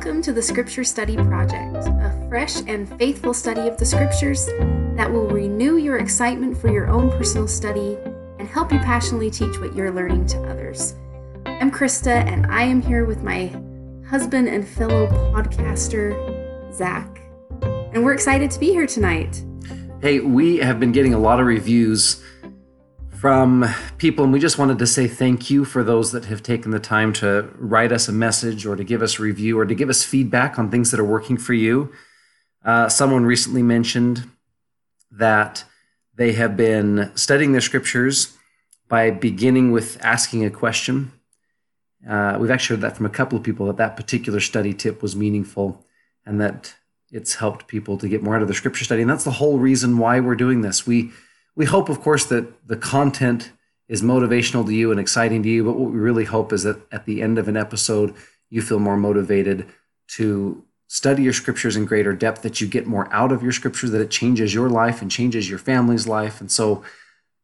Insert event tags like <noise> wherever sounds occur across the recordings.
Welcome to the Scripture Study Project, a fresh and faithful study of the Scriptures that will renew your excitement for your own personal study and help you passionately teach what you're learning to others. I'm Krista, and I am here with my husband and fellow podcaster, Zach. And we're excited to be here tonight. Hey, we have been getting a lot of reviews from people, and we just wanted to say thank you for those that have taken the time to write us a message or to give us review or to give us feedback on things that are working for you. Uh, someone recently mentioned that they have been studying their scriptures by beginning with asking a question. Uh, we've actually heard that from a couple of people that that particular study tip was meaningful and that it's helped people to get more out of the scripture study. And that's the whole reason why we're doing this. We we hope, of course, that the content is motivational to you and exciting to you. But what we really hope is that at the end of an episode, you feel more motivated to study your scriptures in greater depth, that you get more out of your scriptures, that it changes your life and changes your family's life. And so,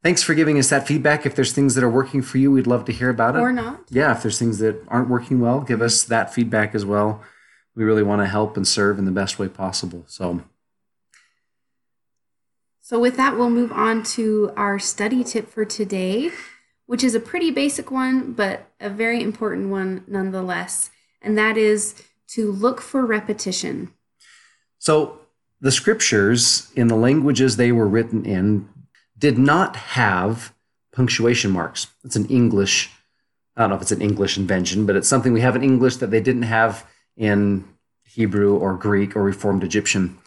thanks for giving us that feedback. If there's things that are working for you, we'd love to hear about it. Or not. Yeah, if there's things that aren't working well, give us that feedback as well. We really want to help and serve in the best way possible. So, So, with that, we'll move on to our study tip for today, which is a pretty basic one, but a very important one nonetheless. And that is to look for repetition. So the scriptures, in the languages they were written in, did not have punctuation marks. It's an English, I don't know if it's an English invention, but it's something we have in English that they didn't have in Hebrew or Greek or Reformed Egyptian.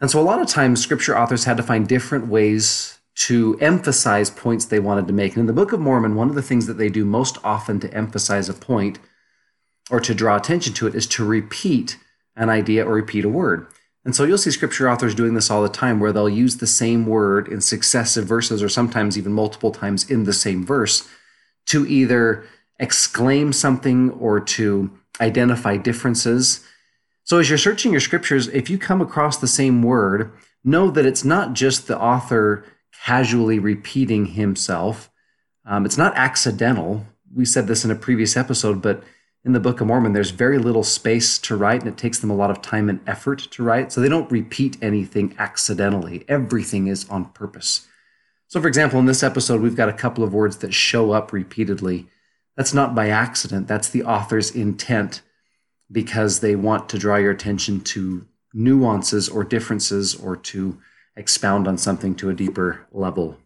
And so a lot of times scripture authors had to find different ways to emphasize points they wanted to make. And in the Book of Mormon, one of the things that they do most often to emphasize a point or to draw attention to it is to repeat an idea or repeat a word. And so you'll see scripture authors doing this all the time where they'll use the same word in successive verses or sometimes even multiple times in the same verse to either exclaim something or to identify differences. So as you're searching your scriptures, if you come across the same word, know that it's not just the author casually repeating himself. Um, it's not accidental. We said this in a previous episode, but in the Book of Mormon, there's very little space to write, and it takes them a lot of time and effort to write. So they don't repeat anything accidentally. Everything is on purpose. So, for example, in this episode, we've got a couple of words that show up repeatedly. That's not by accident, that's the author's intent because they want to draw your attention to nuances or differences or to expound on something to a deeper level.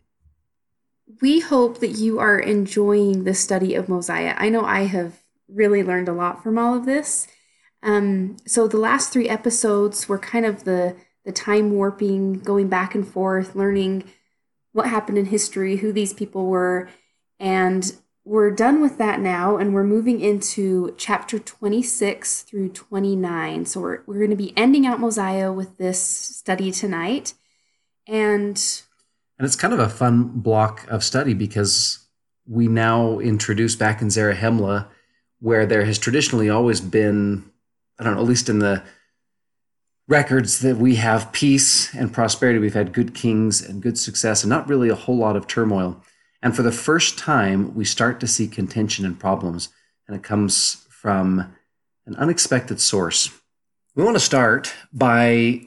We hope that you are enjoying the study of Mosiah. I know I have really learned a lot from all of this. Um, so the last three episodes were kind of the the time warping, going back and forth, learning what happened in history, who these people were, and we're done with that now, and we're moving into chapter 26 through 29. So we're we're going to be ending out Mosiah with this study tonight, and And it's kind of a fun block of study because we now introduce back in Zarahemla where there has traditionally always been, I don't know, at least in the records that we have peace and prosperity. We've had good kings and good success and not really a whole lot of turmoil. And for the first time, we start to see contention and problems, and it comes from an unexpected source. We want to start by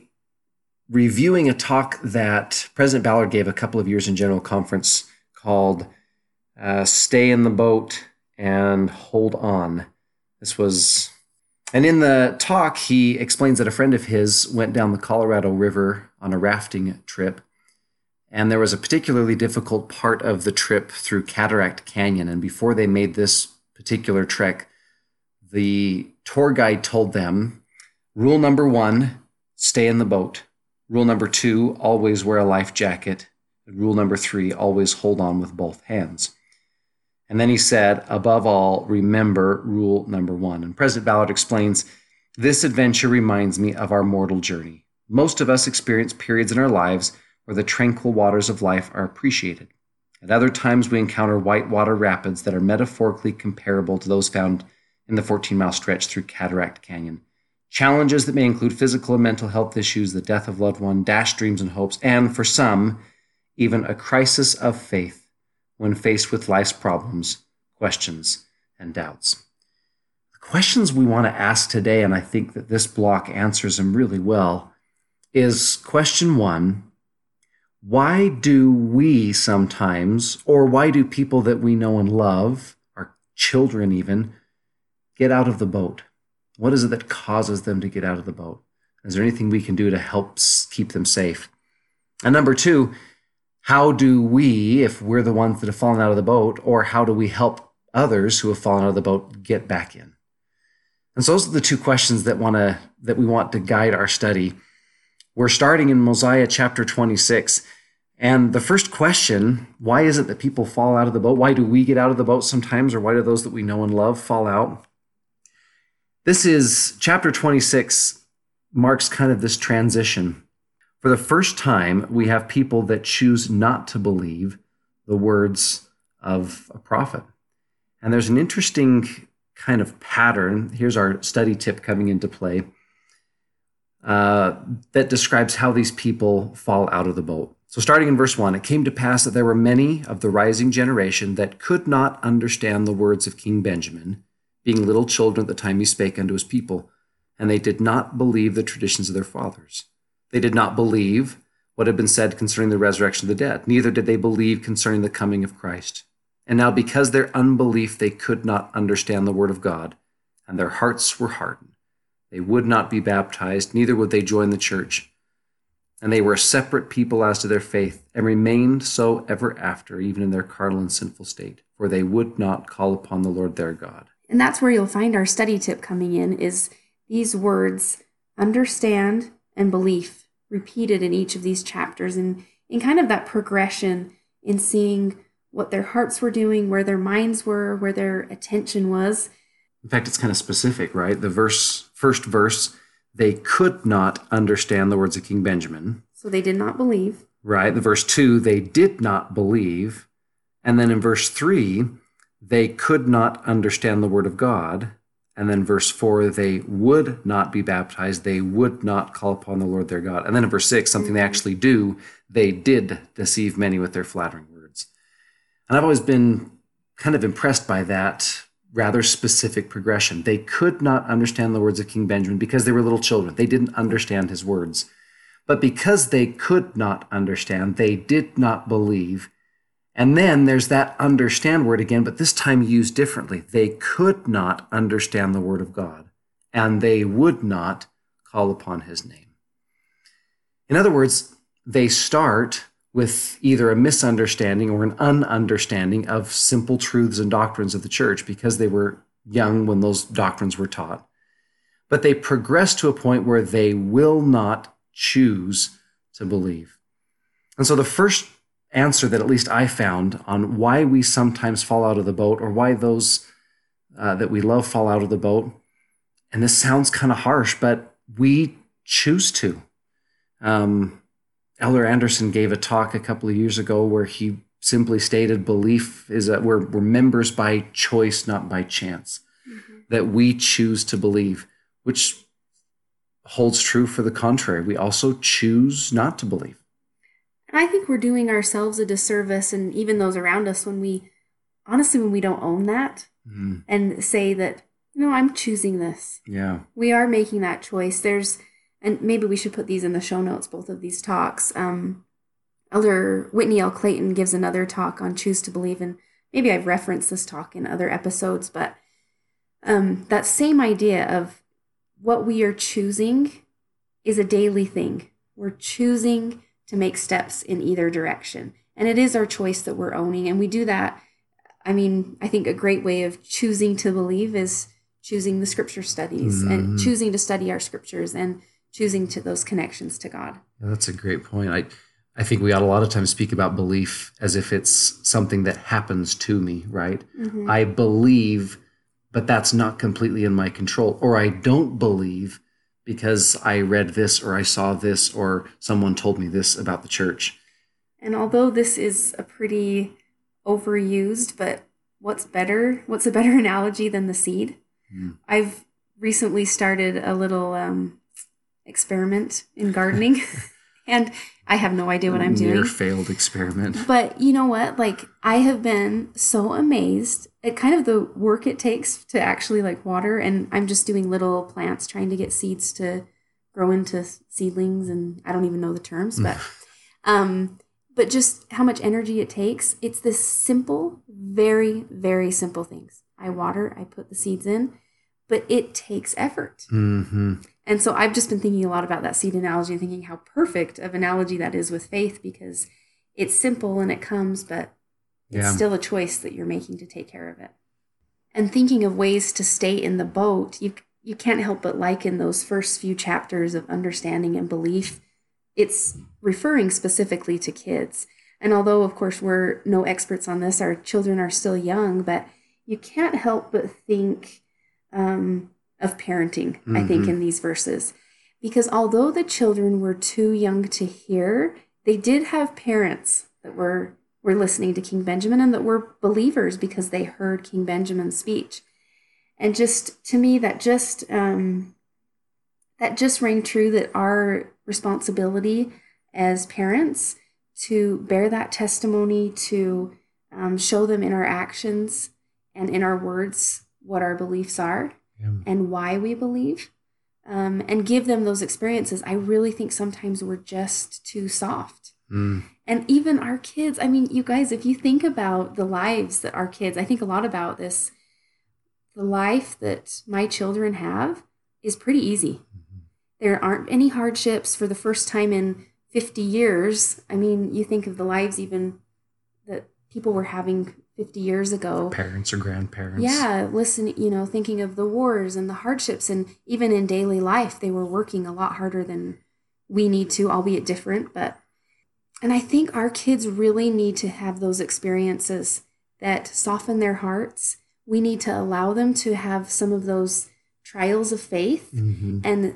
reviewing a talk that President Ballard gave a couple of years in General Conference called uh, Stay in the Boat and Hold On. This was, and in the talk, he explains that a friend of his went down the Colorado River on a rafting trip. And there was a particularly difficult part of the trip through Cataract Canyon. And before they made this particular trek, the tour guide told them rule number one, stay in the boat. Rule number two, always wear a life jacket. And rule number three, always hold on with both hands. And then he said, above all, remember rule number one. And President Ballard explains this adventure reminds me of our mortal journey. Most of us experience periods in our lives where the tranquil waters of life are appreciated. At other times, we encounter whitewater rapids that are metaphorically comparable to those found in the 14 mile stretch through Cataract Canyon. Challenges that may include physical and mental health issues, the death of loved one, dashed dreams and hopes, and for some, even a crisis of faith when faced with life's problems, questions, and doubts. The questions we want to ask today, and I think that this block answers them really well, is question one Why do we sometimes, or why do people that we know and love, our children even, get out of the boat? What is it that causes them to get out of the boat? Is there anything we can do to help keep them safe? And number two, how do we, if we're the ones that have fallen out of the boat, or how do we help others who have fallen out of the boat get back in? And so those are the two questions that want to that we want to guide our study. We're starting in Mosiah chapter 26. And the first question, why is it that people fall out of the boat? Why do we get out of the boat sometimes, or why do those that we know and love fall out? This is chapter 26 marks kind of this transition. For the first time, we have people that choose not to believe the words of a prophet. And there's an interesting kind of pattern. Here's our study tip coming into play uh, that describes how these people fall out of the boat. So, starting in verse 1, it came to pass that there were many of the rising generation that could not understand the words of King Benjamin, being little children at the time he spake unto his people, and they did not believe the traditions of their fathers. They did not believe what had been said concerning the resurrection of the dead, neither did they believe concerning the coming of Christ. And now, because their unbelief, they could not understand the word of God, and their hearts were hardened. They would not be baptized, neither would they join the church. And they were a separate people as to their faith, and remained so ever after, even in their carnal and sinful state, for they would not call upon the Lord their God. And that's where you'll find our study tip coming in is these words understand and belief repeated in each of these chapters and in kind of that progression in seeing what their hearts were doing, where their minds were, where their attention was. In fact, it's kind of specific, right? The verse, first verse, they could not understand the words of King Benjamin. So they did not believe. Right. The verse two, they did not believe. And then in verse three, they could not understand the word of God. And then verse four, they would not be baptized. They would not call upon the Lord their God. And then in verse six, something mm-hmm. they actually do, they did deceive many with their flattering words. and I've always been kind of impressed by that rather specific progression. They could not understand the words of King Benjamin because they were little children. They didn't understand his words. But because they could not understand, they did not believe. And then there's that understand word again, but this time used differently. They could not understand the word of God, and they would not call upon his name. In other words, they start with either a misunderstanding or an ununderstanding of simple truths and doctrines of the church because they were young when those doctrines were taught. But they progress to a point where they will not choose to believe. And so the first answer that at least I found on why we sometimes fall out of the boat or why those uh, that we love fall out of the boat, and this sounds kind of harsh, but we choose to. Um, Elder Anderson gave a talk a couple of years ago where he simply stated belief is that we're, we're members by choice, not by chance. Mm-hmm. That we choose to believe, which holds true for the contrary. We also choose not to believe. And I think we're doing ourselves a disservice and even those around us when we, honestly, when we don't own that mm-hmm. and say that, no, I'm choosing this. Yeah. We are making that choice. There's, and maybe we should put these in the show notes, both of these talks. Um, Elder Whitney L. Clayton gives another talk on choose to believe, and maybe I've referenced this talk in other episodes, but um, that same idea of what we are choosing is a daily thing. We're choosing to make steps in either direction, and it is our choice that we're owning, and we do that. I mean, I think a great way of choosing to believe is choosing the scripture studies mm-hmm. and choosing to study our scriptures and choosing to those connections to God. Yeah, that's a great point. I I think we ought a lot of times speak about belief as if it's something that happens to me, right? Mm-hmm. I believe, but that's not completely in my control. Or I don't believe because I read this or I saw this or someone told me this about the church. And although this is a pretty overused, but what's better? What's a better <laughs> analogy than the seed? Mm. I've recently started a little um, experiment in gardening. <laughs> and I have no idea what I'm Near doing. failed experiment. But you know what? Like I have been so amazed at kind of the work it takes to actually like water and I'm just doing little plants trying to get seeds to grow into seedlings and I don't even know the terms, but <laughs> um but just how much energy it takes. It's this simple, very very simple things. I water, I put the seeds in, but it takes effort. hmm And so I've just been thinking a lot about that seed analogy, and thinking how perfect of analogy that is with faith because it's simple and it comes, but it's Yeah. still a choice that you're making to take care of it. And thinking of ways to stay in the boat, you you can't help but liken those first few chapters of understanding and belief. It's referring specifically to kids. And although of course we're no experts on this, our children are still young, but you can't help but think um, of parenting, I think, Mhm. in these verses. Because although the children were too young to hear, they did have parents that were, were listening to King Benjamin and that were believers because they heard King Benjamin's speech. And just to me, that just um, that just rang true that our responsibility as parents to bear that testimony, to um, show them in our actions and in our words what our beliefs are Yeah. and why we believe um, and give them those experiences. I really think sometimes we're just too soft. Mm. And even our kids, I mean, you guys, if you think about the lives that our kids, I think a lot about this, the life that my children have is pretty easy. There aren't any hardships for the first time in 50 years. I mean, you think of the lives even that people were having 50 years ago. Parents or grandparents. Yeah, listen, you know, thinking of the wars and the hardships, and even in daily life, they were working a lot harder than we need to, albeit different. But, and I think our kids really need to have those experiences that soften their hearts. We need to allow them to have some of those trials of faith hmm and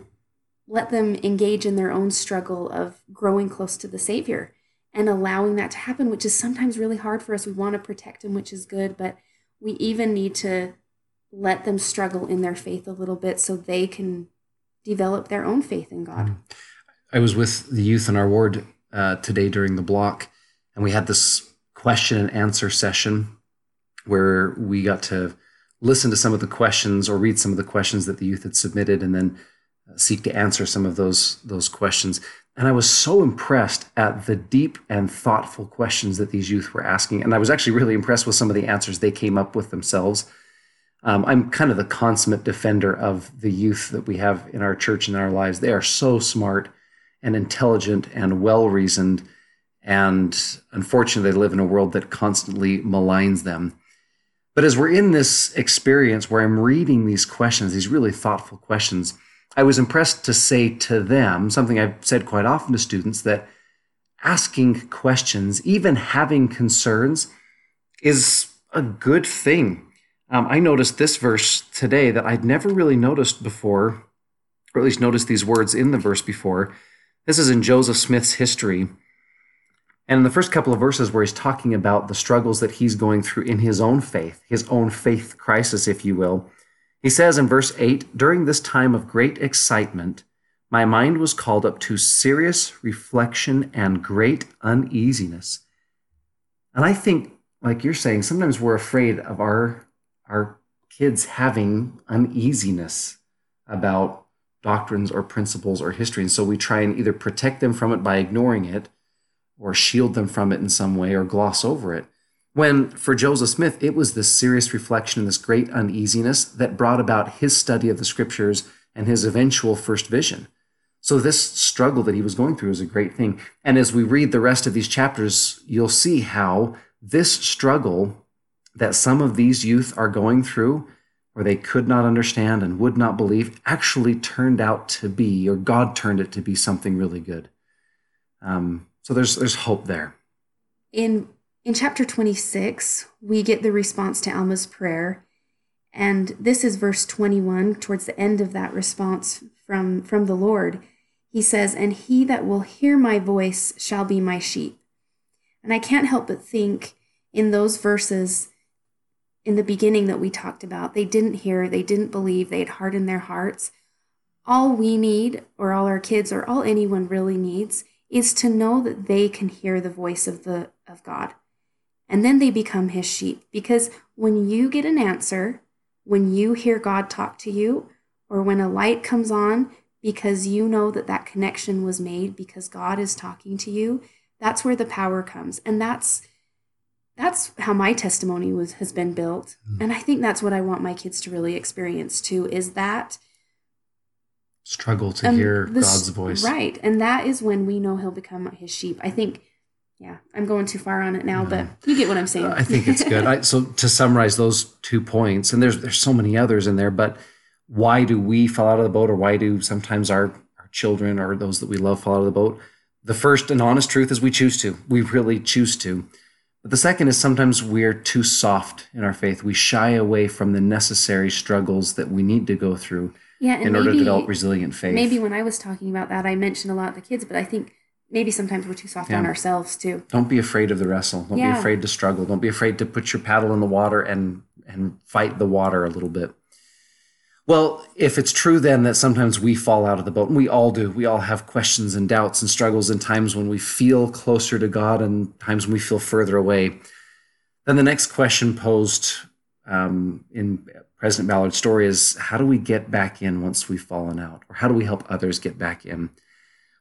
let them engage in their own struggle of growing close to the Savior and allowing that to happen, which is sometimes really hard for us. We want to protect them, which is good, but we even need to let them struggle in their faith a little bit so they can develop their own faith in God. I was with the youth in our ward uh, today during the block, and we had this question and answer session where we got to listen to some of the questions or read some of the questions that the youth had submitted, and then uh, seek to answer some of those those questions. And I was so impressed at the deep and thoughtful questions that these youth were asking, and I was actually really impressed with some of the answers they came up with themselves. Um, I'm kind of the consummate defender of the youth that we have in our church and in our lives. They are so smart and intelligent and well reasoned. And unfortunately, they live in a world that constantly maligns them. But as we're in this experience where I'm reading these questions, these really thoughtful questions, I was impressed to say to them something I've said quite often to students that asking questions, even having concerns, is a good thing. Um, I noticed this verse today that I'd never really noticed before, or at least noticed these words in the verse before. This is in Joseph Smith's history. And in the first couple of verses, where he's talking about the struggles that he's going through in his own faith, his own faith crisis, if you will, he says in verse 8 During this time of great excitement, my mind was called up to serious reflection and great uneasiness. And I think, like you're saying, sometimes we're afraid of our our kids having uneasiness about doctrines or principles or history. And so we try and either protect them from it by ignoring it or shield them from it in some way or gloss over it. When for Joseph Smith, it was this serious reflection and this great uneasiness that brought about his study of the scriptures and his eventual first vision. So, this struggle that he was going through is a great thing. And as we read the rest of these chapters, you'll see how this struggle that some of these youth are going through, where they could not understand and would not believe, actually turned out to be, or God turned it to be something really good. Um, so there's there's hope there. In in chapter 26, we get the response to Alma's prayer. And this is verse 21, towards the end of that response from, from the Lord. He says, And he that will hear my voice shall be my sheep. And I can't help but think in those verses in the beginning that we talked about, they didn't hear, they didn't believe, they had hardened their hearts. All we need, or all our kids, or all anyone really needs, is to know that they can hear the voice of the of God. And then they become his sheep because when you get an answer, when you hear God talk to you, or when a light comes on because you know that that connection was made because God is talking to you, that's where the power comes. And that's that's how my testimony was has been built. Mm. And I think that's what I want my kids to really experience too is that struggle to um, hear God's voice. Right. And that is when we know he'll become his sheep. I think yeah, I'm going too far on it now, but you get what I'm saying. I think it's good. I, so to summarize those two points, and there's there's so many others in there, but why do we fall out of the boat, or why do sometimes our our children or those that we love fall out of the boat? The first and honest truth is we choose to. We really choose to. But the second is sometimes we're too soft in our faith. We shy away from the necessary struggles that we need to go through yeah, in order to develop resilient faith. Maybe when I was talking about that, I mentioned a lot of the kids, but I think maybe sometimes we're too soft yeah. on ourselves too. Don't be afraid of the wrestle. Don't yeah. be afraid to struggle. Don't be afraid to put your paddle in the water and and fight the water a little bit. Well, if it's true then that sometimes we fall out of the boat, and we all do, we all have questions and doubts and struggles and times when we feel closer to God and times when we feel further away, then the next question posed um, in President Ballard's story is how do we get back in once we've fallen out? Or how do we help others get back in?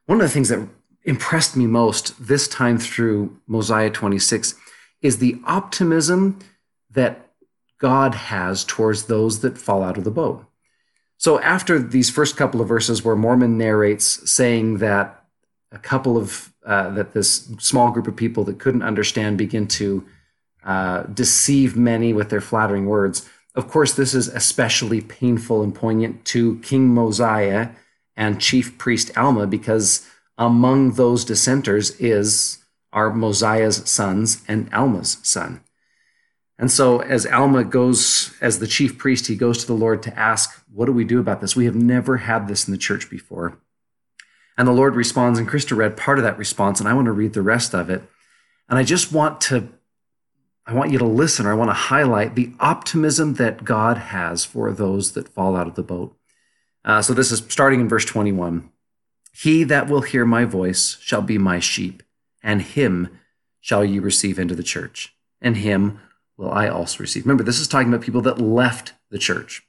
One of the things that impressed me most this time through Mosiah 26 is the optimism that God has towards those that fall out of the boat. So, after these first couple of verses where Mormon narrates saying that a couple of, uh, that this small group of people that couldn't understand begin to uh, deceive many with their flattering words, of course, this is especially painful and poignant to King Mosiah and Chief Priest Alma because among those dissenters is are Mosiah's sons and Alma's son. And so, as Alma goes, as the chief priest, he goes to the Lord to ask, What do we do about this? We have never had this in the church before. And the Lord responds, and Krista read part of that response, and I want to read the rest of it. And I just want to, I want you to listen, or I want to highlight the optimism that God has for those that fall out of the boat. Uh, so this is starting in verse 21. He that will hear my voice shall be my sheep, and him shall ye receive into the church, and him will I also receive. Remember, this is talking about people that left the church.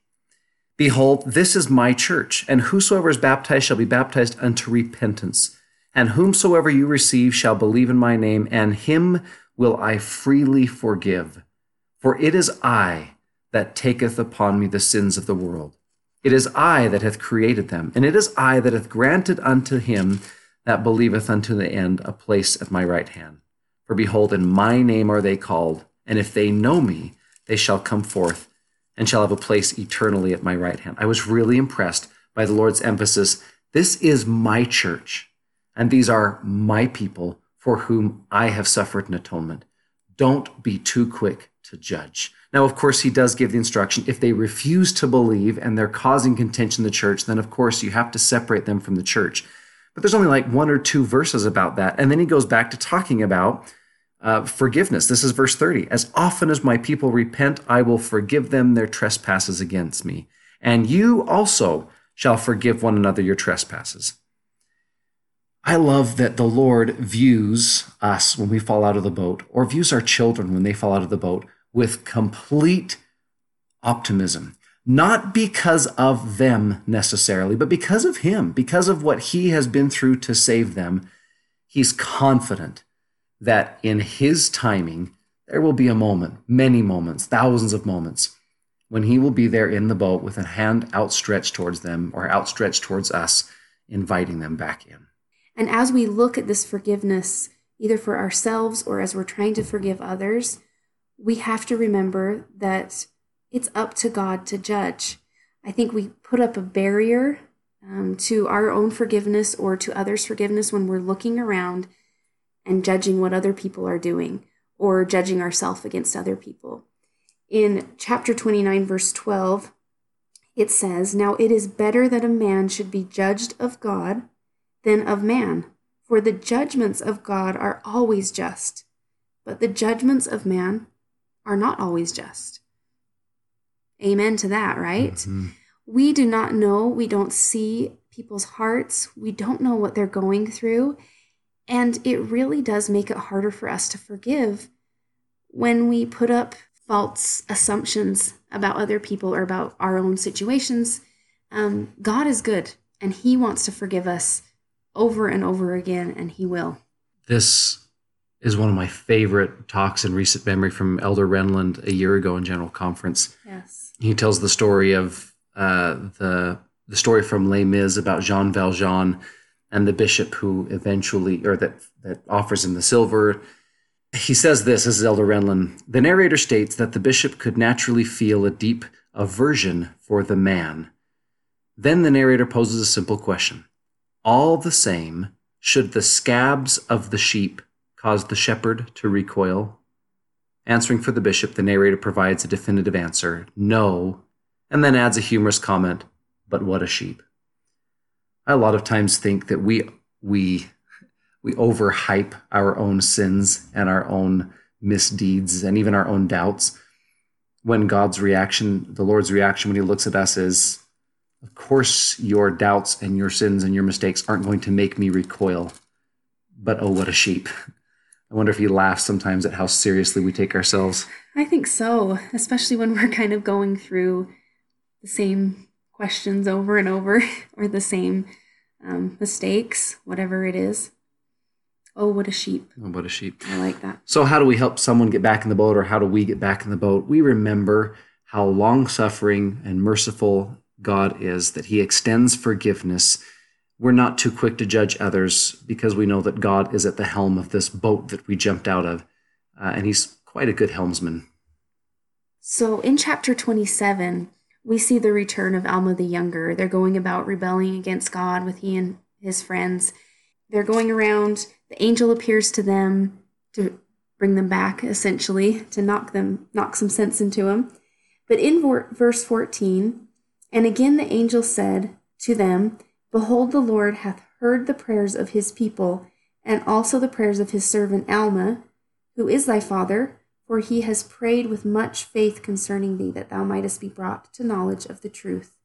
Behold, this is my church, and whosoever is baptized shall be baptized unto repentance. And whomsoever you receive shall believe in my name, and him will I freely forgive. For it is I that taketh upon me the sins of the world. It is I that hath created them, and it is I that hath granted unto him that believeth unto the end a place at my right hand. For behold, in my name are they called, and if they know me, they shall come forth and shall have a place eternally at my right hand. I was really impressed by the Lord's emphasis. This is my church, and these are my people for whom I have suffered an atonement. Don't be too quick to judge. Now, of course, he does give the instruction if they refuse to believe and they're causing contention in the church, then of course you have to separate them from the church. But there's only like one or two verses about that. And then he goes back to talking about uh, forgiveness. This is verse 30. As often as my people repent, I will forgive them their trespasses against me. And you also shall forgive one another your trespasses. I love that the Lord views us when we fall out of the boat, or views our children when they fall out of the boat with complete optimism. Not because of them necessarily, but because of Him, because of what He has been through to save them. He's confident that in His timing, there will be a moment, many moments, thousands of moments, when He will be there in the boat with a hand outstretched towards them or outstretched towards us, inviting them back in. And as we look at this forgiveness, either for ourselves or as we're trying to forgive others, we have to remember that it's up to God to judge. I think we put up a barrier um, to our own forgiveness or to others' forgiveness when we're looking around and judging what other people are doing or judging ourselves against other people. In chapter 29, verse 12, it says, Now it is better that a man should be judged of God than of man, for the judgments of God are always just, but the judgments of man are not always just. Amen to that, right? Mm-hmm. We do not know, we don't see people's hearts, we don't know what they're going through. And it really does make it harder for us to forgive when we put up false assumptions about other people or about our own situations. Um, God is good and He wants to forgive us over and over again, and He will. This is one of my favorite talks in recent memory from Elder Renlund a year ago in General Conference. Yes. He tells the story of uh, the the story from Les Mis about Jean Valjean and the bishop who eventually, or that that offers him the silver. He says this, this is Elder Renlund. The narrator states that the bishop could naturally feel a deep aversion for the man. Then the narrator poses a simple question. All the same, should the scabs of the sheep cause the shepherd to recoil? Answering for the bishop, the narrator provides a definitive answer no, and then adds a humorous comment, but what a sheep. I a lot of times think that we, we, we overhype our own sins and our own misdeeds and even our own doubts when God's reaction, the Lord's reaction when he looks at us is, of course, your doubts and your sins and your mistakes aren't going to make me recoil. But oh, what a sheep. <laughs> I wonder if he laughs sometimes at how seriously we take ourselves. I think so, especially when we're kind of going through the same questions over and over <laughs> or the same um, mistakes, whatever it is. Oh, what a sheep. Oh, what a sheep. I like that. So, how do we help someone get back in the boat, or how do we get back in the boat? We remember how long suffering and merciful God is, that He extends forgiveness. We're not too quick to judge others because we know that God is at the helm of this boat that we jumped out of, uh, and He's quite a good helmsman. So, in chapter 27, we see the return of Alma the Younger. They're going about rebelling against God with he and his friends. They're going around, the angel appears to them to bring them back, essentially, to knock them, knock some sense into them. But in verse 14, and again the angel said to them, Behold, the Lord hath heard the prayers of his people, and also the prayers of his servant Alma, who is thy father, for he has prayed with much faith concerning thee, that thou mightest be brought to knowledge of the truth.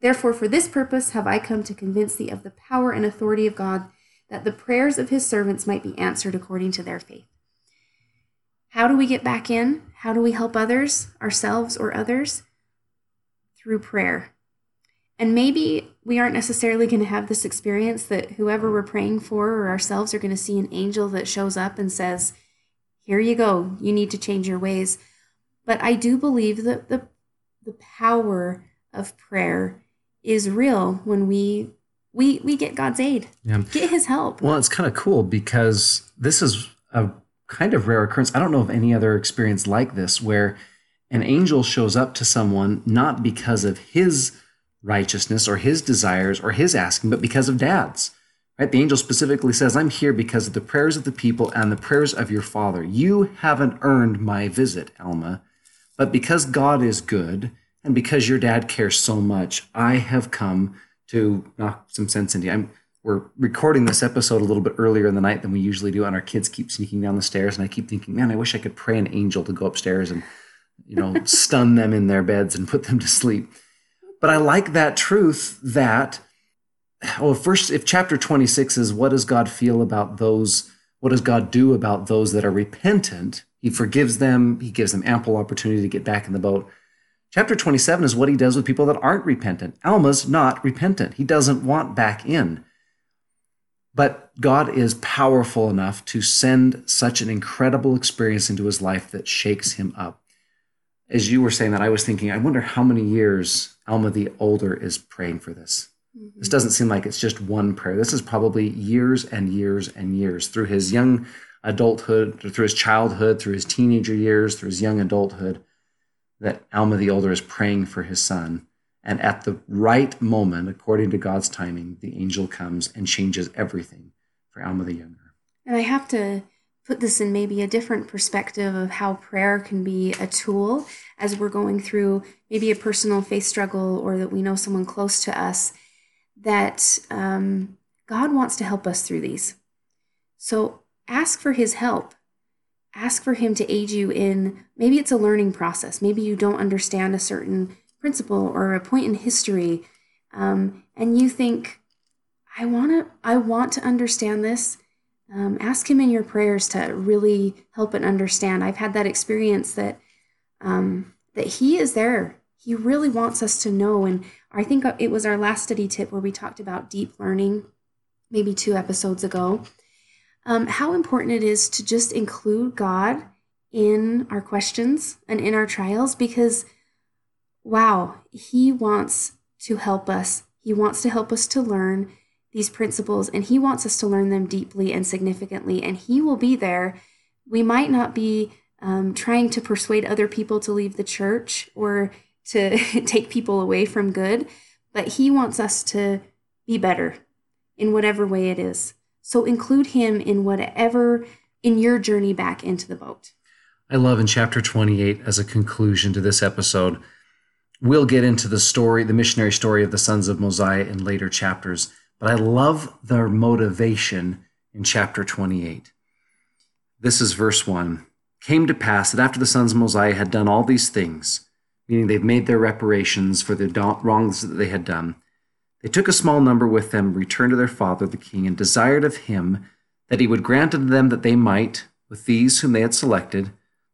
Therefore, for this purpose have I come to convince thee of the power and authority of God, that the prayers of his servants might be answered according to their faith. How do we get back in? How do we help others, ourselves, or others? Through prayer. And maybe we aren't necessarily going to have this experience that whoever we're praying for or ourselves are going to see an angel that shows up and says, Here you go, you need to change your ways. But I do believe that the, the power of prayer is real when we we we get God's aid. Yeah. Get his help. Well, it's kind of cool because this is a kind of rare occurrence. I don't know of any other experience like this where an angel shows up to someone not because of his righteousness or his desires or his asking, but because of dad's. Right? The angel specifically says, I'm here because of the prayers of the people and the prayers of your father. You haven't earned my visit, Alma, but because God is good and because your dad cares so much, I have come to knock some sense into you. I'm, we're recording this episode a little bit earlier in the night than we usually do, and our kids keep sneaking down the stairs. And I keep thinking, man, I wish I could pray an angel to go upstairs and, you know, <laughs> stun them in their beds and put them to sleep. But I like that truth that, well, first, if chapter 26 is what does God feel about those, what does God do about those that are repentant? He forgives them, He gives them ample opportunity to get back in the boat. Chapter 27 is what he does with people that aren't repentant. Alma's not repentant. He doesn't want back in. But God is powerful enough to send such an incredible experience into his life that shakes him up. As you were saying that, I was thinking, I wonder how many years Alma the older is praying for this. Mm-hmm. This doesn't seem like it's just one prayer. This is probably years and years and years through his young adulthood, through his childhood, through his teenager years, through his young adulthood that Alma the older is praying for his son. And at the right moment, according to God's timing, the angel comes and changes everything for Alma the younger. And I have to put this in maybe a different perspective of how prayer can be a tool as we're going through maybe a personal faith struggle or that we know someone close to us that um, God wants to help us through these. So ask for his help ask for him to aid you in maybe it's a learning process. Maybe you don't understand a certain principle or a point in history, um, and you think, I want to, I want to understand this. um, ask Him in your prayers to really help and understand. I've had that experience that um, that He is there. He really wants us to know. And I think it was our last study tip where we talked about deep learning, maybe two episodes ago. Um, how important it is to just include God in our questions and in our trials because, wow, He wants to help us. He wants to help us to learn these principles and He wants us to learn them deeply and significantly. And He will be there. We might not be um, trying to persuade other people to leave the church or to <laughs> take people away from good, but He wants us to be better in whatever way it is. So include Him in whatever in your journey back into the boat. I love in chapter 28 as a conclusion to this episode. We'll get into the story, the missionary story of the sons of Mosiah in later chapters, but I love their motivation in chapter 28. This is verse 1. Came to pass that after the sons of Mosiah had done all these things, meaning they've made their reparations for the wrongs that they had done, they took a small number with them, returned to their father the king, and desired of him that he would grant unto them that they might, with these whom they had selected,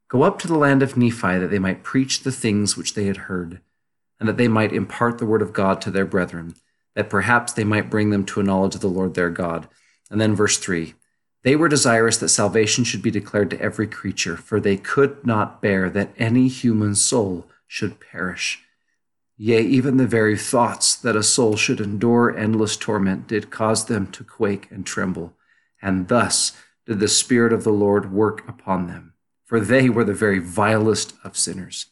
Go up to the land of Nephi, that they might preach the things which they had heard, and that they might impart the word of God to their brethren, that perhaps they might bring them to a knowledge of the Lord their God. And then verse 3 They were desirous that salvation should be declared to every creature, for they could not bear that any human soul should perish. Yea, even the very thoughts that a soul should endure endless torment did cause them to quake and tremble. And thus did the Spirit of the Lord work upon them for they were the very vilest of sinners,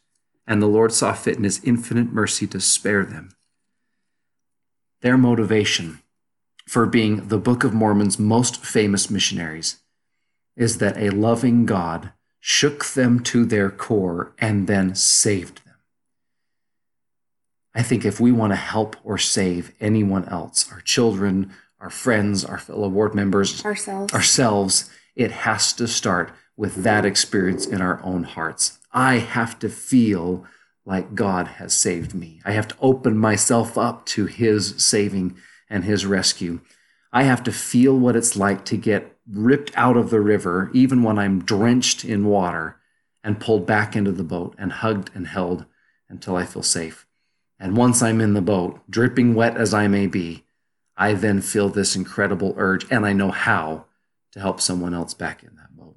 and the Lord saw fit in his infinite mercy to spare them. Their motivation for being the Book of Mormon's most famous missionaries is that a loving God shook them to their core and then saved them. I think if we want to help or save anyone else, our children, our friends, our fellow ward members, ourselves, ourselves, it has to start with that experience in our own hearts. I have to feel like God has saved me. I have to open myself up to His saving and His rescue. I have to feel what it's like to get ripped out of the river, even when I'm drenched in water, and pulled back into the boat and hugged and held until I feel safe. And once I'm in the boat, dripping wet as I may be, I then feel this incredible urge, and I know how to help someone else back in that. Boat.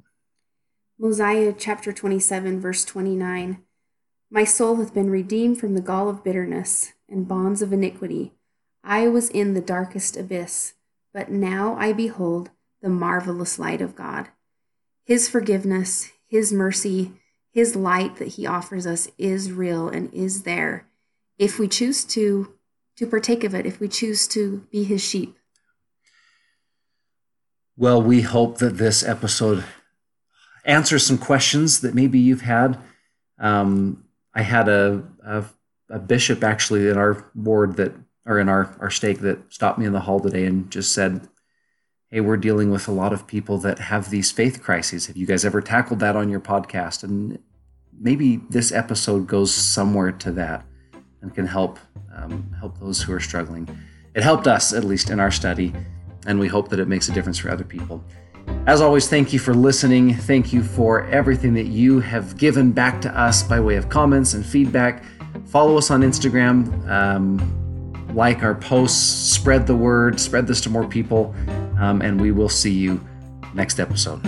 Mosiah chapter 27, verse 29. My soul hath been redeemed from the gall of bitterness and bonds of iniquity. I was in the darkest abyss, but now I behold the marvelous light of God. His forgiveness, His mercy, His light that He offers us is real and is there if we choose to to partake of it, if we choose to be His sheep. Well, we hope that this episode answers some questions that maybe you've had. Um, I had a, a, a bishop actually in our ward that or in our our stake that stopped me in the hall today and just said, "Hey, we're dealing with a lot of people that have these faith crises. Have you guys ever tackled that on your podcast?" And maybe this episode goes somewhere to that and can help um, help those who are struggling. It helped us at least in our study, and we hope that it makes a difference for other people. As always, thank you for listening. Thank you for everything that you have given back to us by way of comments and feedback. Follow us on Instagram, um, like our posts, spread the word, spread this to more people, um, and we will see you next episode.